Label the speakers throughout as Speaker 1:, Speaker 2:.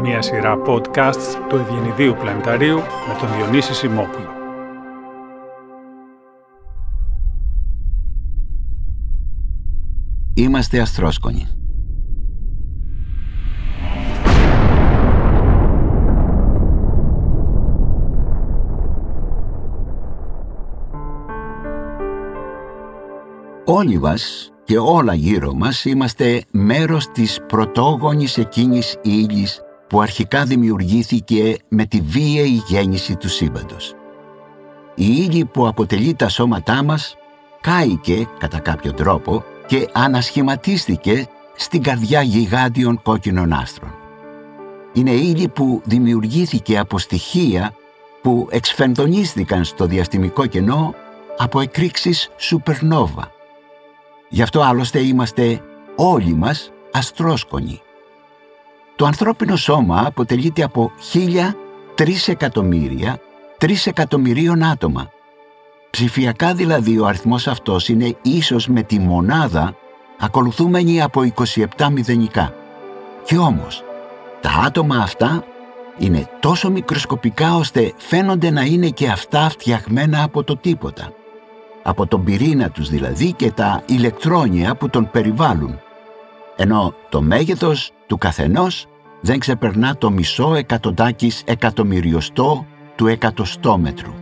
Speaker 1: Μια σειρά podcasts του Ευγενιδίου Πλανηταρίου με τον Διονύση Σιμόπουλο.
Speaker 2: Είμαστε αστρόσκονοι. Όλοι μας και όλα γύρω μας είμαστε μέρος της πρωτόγονης εκείνης ύλης που αρχικά δημιουργήθηκε με τη βίαιη γέννηση του σύμπαντος. Η ύλη που αποτελεί τα σώματά μας κάηκε κατά κάποιο τρόπο και ανασχηματίστηκε στην καρδιά γιγάντιων κόκκινων άστρων. Είναι ύλη που δημιουργήθηκε από στοιχεία που εξφενδονίστηκαν στο διαστημικό κενό από εκρήξεις σουπερνόβα Γι' αυτό άλλωστε είμαστε όλοι μας αστρόσκονοι. Το ανθρώπινο σώμα αποτελείται από χίλια, τρεις εκατομμύρια, τρεις εκατομμυρίων άτομα. Ψηφιακά δηλαδή ο αριθμός αυτός είναι ίσως με τη μονάδα ακολουθούμενη από 27 μηδενικά. Κι όμως, τα άτομα αυτά είναι τόσο μικροσκοπικά ώστε φαίνονται να είναι και αυτά φτιαγμένα από το τίποτα από τον πυρήνα τους δηλαδή και τα ηλεκτρόνια που τον περιβάλλουν, ενώ το μέγεθος του καθενός δεν ξεπερνά το μισό εκατοντάκης εκατομμυριοστό του εκατοστόμετρου.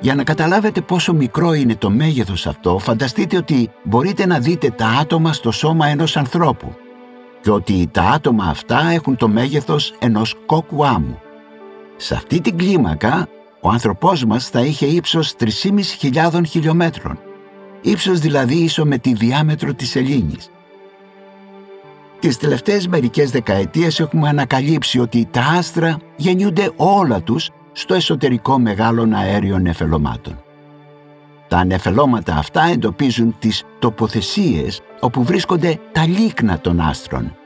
Speaker 2: Για να καταλάβετε πόσο μικρό είναι το μέγεθος αυτό, φανταστείτε ότι μπορείτε να δείτε τα άτομα στο σώμα ενός ανθρώπου και ότι τα άτομα αυτά έχουν το μέγεθος ενός κόκκου άμμου. Σε αυτή την κλίμακα ο άνθρωπός μας θα είχε ύψος 3.500 χιλιόμετρων, ύψος δηλαδή ίσο με τη διάμετρο της Ελλήνης. Τις τελευταίες μερικές δεκαετίες έχουμε ανακαλύψει ότι τα άστρα γεννιούνται όλα τους στο εσωτερικό μεγάλων αέριων νεφελωμάτων. Τα νεφελώματα αυτά εντοπίζουν τις τοποθεσίες όπου βρίσκονται τα λίκνα των άστρων,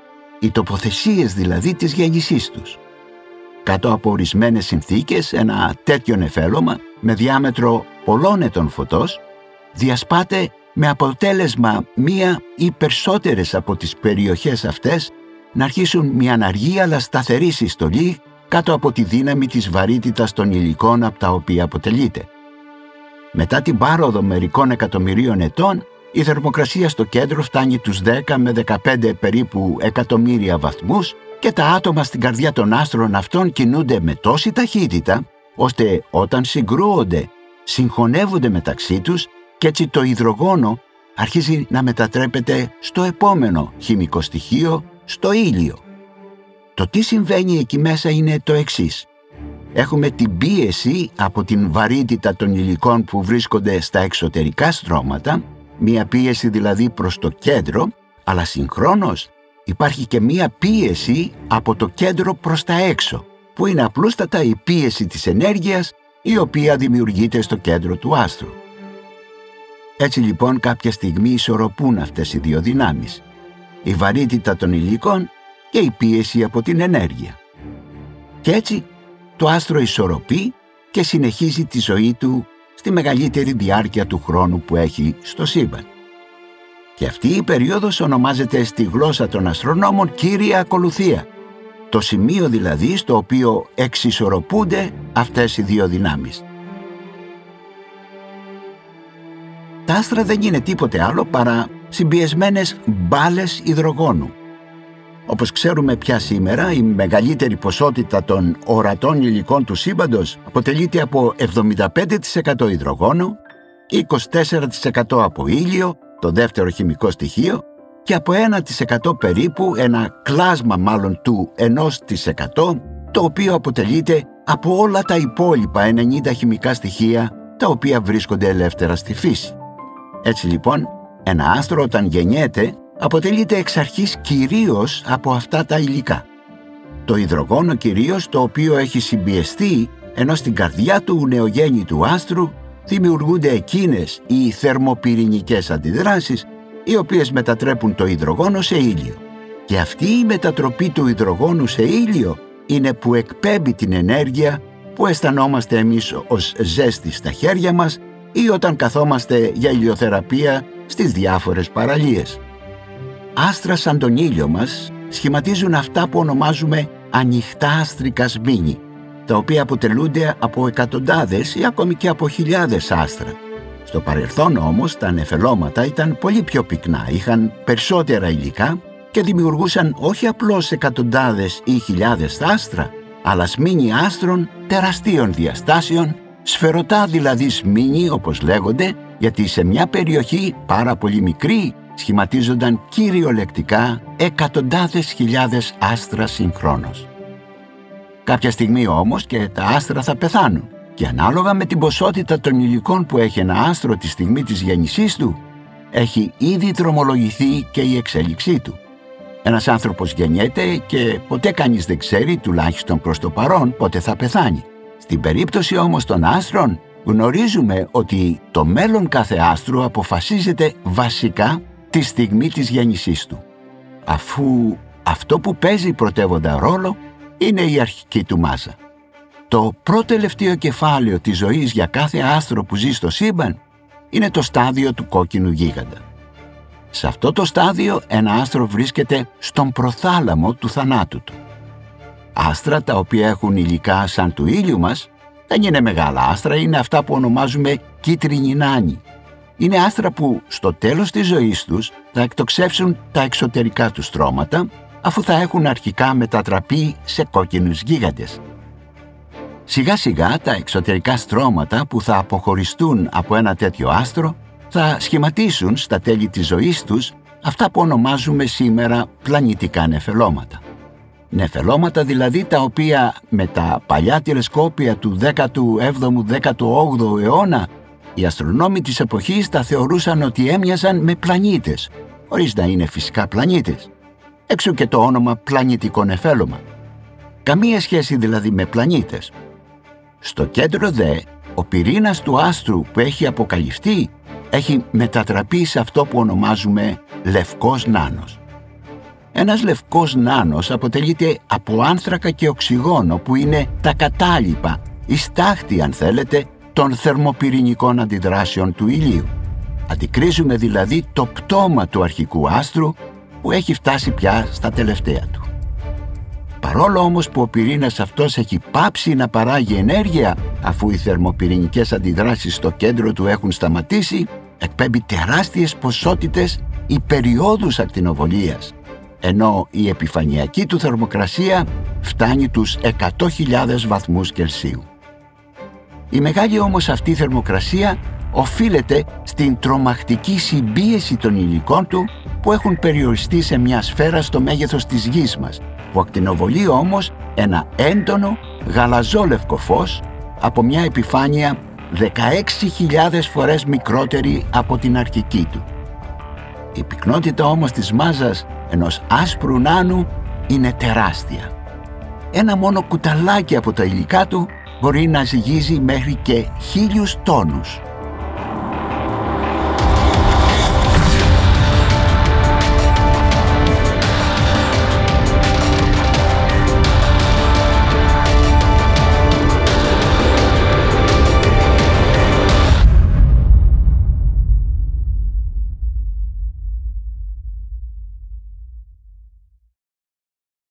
Speaker 2: οι τοποθεσίες δηλαδή της γέννησής τους. Κάτω από ορισμένες συνθήκες, ένα τέτοιο νεφέλωμα με διάμετρο πολλών ετών φωτός διασπάται με αποτέλεσμα μία ή περισσότερες από τις περιοχές αυτές να αρχίσουν μια αναργή αλλά σταθερή συστολή κάτω από τη δύναμη της βαρύτητας των υλικών από τα οποία αποτελείται. Μετά την πάροδο μερικών εκατομμυρίων ετών, η θερμοκρασία στο κέντρο φτάνει τους 10 με 15 περίπου εκατομμύρια βαθμούς και τα άτομα στην καρδιά των άστρων αυτών κινούνται με τόση ταχύτητα, ώστε όταν συγκρούονται, συγχωνεύονται μεταξύ τους και έτσι το υδρογόνο αρχίζει να μετατρέπεται στο επόμενο χημικό στοιχείο, στο ήλιο. Το τι συμβαίνει εκεί μέσα είναι το εξής. Έχουμε την πίεση από την βαρύτητα των υλικών που βρίσκονται στα εξωτερικά στρώματα, μία πίεση δηλαδή προς το κέντρο, αλλά συγχρόνως υπάρχει και μία πίεση από το κέντρο προς τα έξω, που είναι απλούστατα η πίεση της ενέργειας η οποία δημιουργείται στο κέντρο του άστρου. Έτσι λοιπόν κάποια στιγμή ισορροπούν αυτές οι δύο δυνάμεις, η βαρύτητα των υλικών και η πίεση από την ενέργεια. Και έτσι το άστρο ισορροπεί και συνεχίζει τη ζωή του στη μεγαλύτερη διάρκεια του χρόνου που έχει στο σύμπαν. Και αυτή η περίοδος ονομάζεται στη γλώσσα των αστρονόμων κύρια ακολουθία. Το σημείο δηλαδή στο οποίο εξισορροπούνται αυτές οι δύο δυνάμεις. Τα άστρα δεν είναι τίποτε άλλο παρά συμπιεσμένες μπάλες υδρογόνου. Όπως ξέρουμε πια σήμερα, η μεγαλύτερη ποσότητα των ορατών υλικών του σύμπαντος αποτελείται από 75% υδρογόνο, 24% από ήλιο το δεύτερο χημικό στοιχείο και από 1% περίπου, ένα κλάσμα μάλλον του 1% το οποίο αποτελείται από όλα τα υπόλοιπα 90 χημικά στοιχεία τα οποία βρίσκονται ελεύθερα στη φύση. Έτσι λοιπόν, ένα άστρο όταν γεννιέται αποτελείται εξ αρχής κυρίως από αυτά τα υλικά. Το υδρογόνο κυρίως το οποίο έχει συμπιεστεί ενώ στην καρδιά του νεογέννητου άστρου δημιουργούνται εκείνες οι θερμοπυρηνικές αντιδράσεις οι οποίες μετατρέπουν το υδρογόνο σε ήλιο. Και αυτή η μετατροπή του υδρογόνου σε ήλιο είναι που εκπέμπει την ενέργεια που αισθανόμαστε εμείς ως ζέστη στα χέρια μας ή όταν καθόμαστε για ηλιοθεραπεία στις διάφορες παραλίες. άστρα σαν τον ήλιο μας σχηματίζουν αυτά που ονομάζουμε ανοιχτά άστρικα σμήνη, τα οποία αποτελούνται από εκατοντάδες ή ακόμη και από χιλιάδες άστρα. Στο παρελθόν όμως τα νεφελώματα ήταν πολύ πιο πυκνά, είχαν περισσότερα υλικά και δημιουργούσαν όχι απλώς εκατοντάδες ή χιλιάδες άστρα, αλλά σμήνη άστρων τεραστίων διαστάσεων, σφαιρωτά δηλαδή σμήνη όπως λέγονται, γιατί σε μια περιοχή πάρα πολύ μικρή σχηματίζονταν κυριολεκτικά εκατοντάδες χιλιάδες άστρα συγχρόνως. Κάποια στιγμή όμως και τα άστρα θα πεθάνουν και ανάλογα με την ποσότητα των υλικών που έχει ένα άστρο τη στιγμή της γέννησής του, έχει ήδη δρομολογηθεί και η εξέλιξή του. Ένας άνθρωπος γεννιέται και ποτέ κανείς δεν ξέρει, τουλάχιστον προς το παρόν, πότε θα πεθάνει. Στην περίπτωση όμως των άστρων, γνωρίζουμε ότι το μέλλον κάθε άστρου αποφασίζεται βασικά τη στιγμή της γέννησής του. Αφού αυτό που παίζει πρωτεύοντα ρόλο είναι η αρχική του μάζα. Το πρώτο τελευταίο κεφάλαιο της ζωής για κάθε άστρο που ζει στο σύμπαν είναι το στάδιο του κόκκινου γίγαντα. Σε αυτό το στάδιο ένα άστρο βρίσκεται στον προθάλαμο του θανάτου του. Άστρα τα οποία έχουν υλικά σαν του ήλιου μας δεν είναι μεγάλα άστρα, είναι αυτά που ονομάζουμε κίτρινη νάνη. Είναι άστρα που στο τέλος της ζωής τους θα εκτοξεύσουν τα εξωτερικά τους στρώματα αφού θα έχουν αρχικά μετατραπεί σε κόκκινους γίγαντες. Σιγά σιγά τα εξωτερικά στρώματα που θα αποχωριστούν από ένα τέτοιο άστρο θα σχηματίσουν στα τέλη της ζωής τους αυτά που ονομάζουμε σήμερα πλανητικά νεφελώματα. Νεφελώματα δηλαδή τα οποία με τα παλιά τηλεσκόπια του 17ου-18ου αιώνα οι αστρονόμοι της εποχής τα θεωρούσαν ότι έμοιαζαν με πλανήτες, χωρίς να είναι φυσικά πλανήτες. Έξω και το όνομα πλανητικό νεφέλωμα. Καμία σχέση δηλαδή με πλανήτες. Στο κέντρο δε, ο πυρήνας του άστρου που έχει αποκαλυφθεί έχει μετατραπεί σε αυτό που ονομάζουμε λευκός νάνος. Ένας λευκός νάνος αποτελείται από άνθρακα και οξυγόνο που είναι τα κατάλοιπα, η στάχτη αν θέλετε, των θερμοπυρηνικών αντιδράσεων του ηλίου. Αντικρίζουμε δηλαδή το πτώμα του αρχικού άστρου που έχει φτάσει πια στα τελευταία του. Παρόλο όμως που ο πυρήνας αυτός έχει πάψει να παράγει ενέργεια αφού οι θερμοπυρηνικές αντιδράσεις στο κέντρο του έχουν σταματήσει, εκπέμπει τεράστιες ποσότητες υπεριόδους ακτινοβολίας, ενώ η επιφανειακή του θερμοκρασία φτάνει τους 100.000 βαθμούς Κελσίου. Η μεγάλη όμως αυτή θερμοκρασία οφείλεται στην τρομακτική συμπίεση των υλικών του που έχουν περιοριστεί σε μια σφαίρα στο μέγεθος της γης μας, που ακτινοβολεί όμως ένα έντονο γαλαζόλευκο φως από μια επιφάνεια 16.000 φορές μικρότερη από την αρχική του. Η πυκνότητα όμως της μάζας ενός άσπρου νάνου είναι τεράστια. Ένα μόνο κουταλάκι από τα υλικά του μπορεί να ζυγίζει μέχρι και χίλιους τόνους.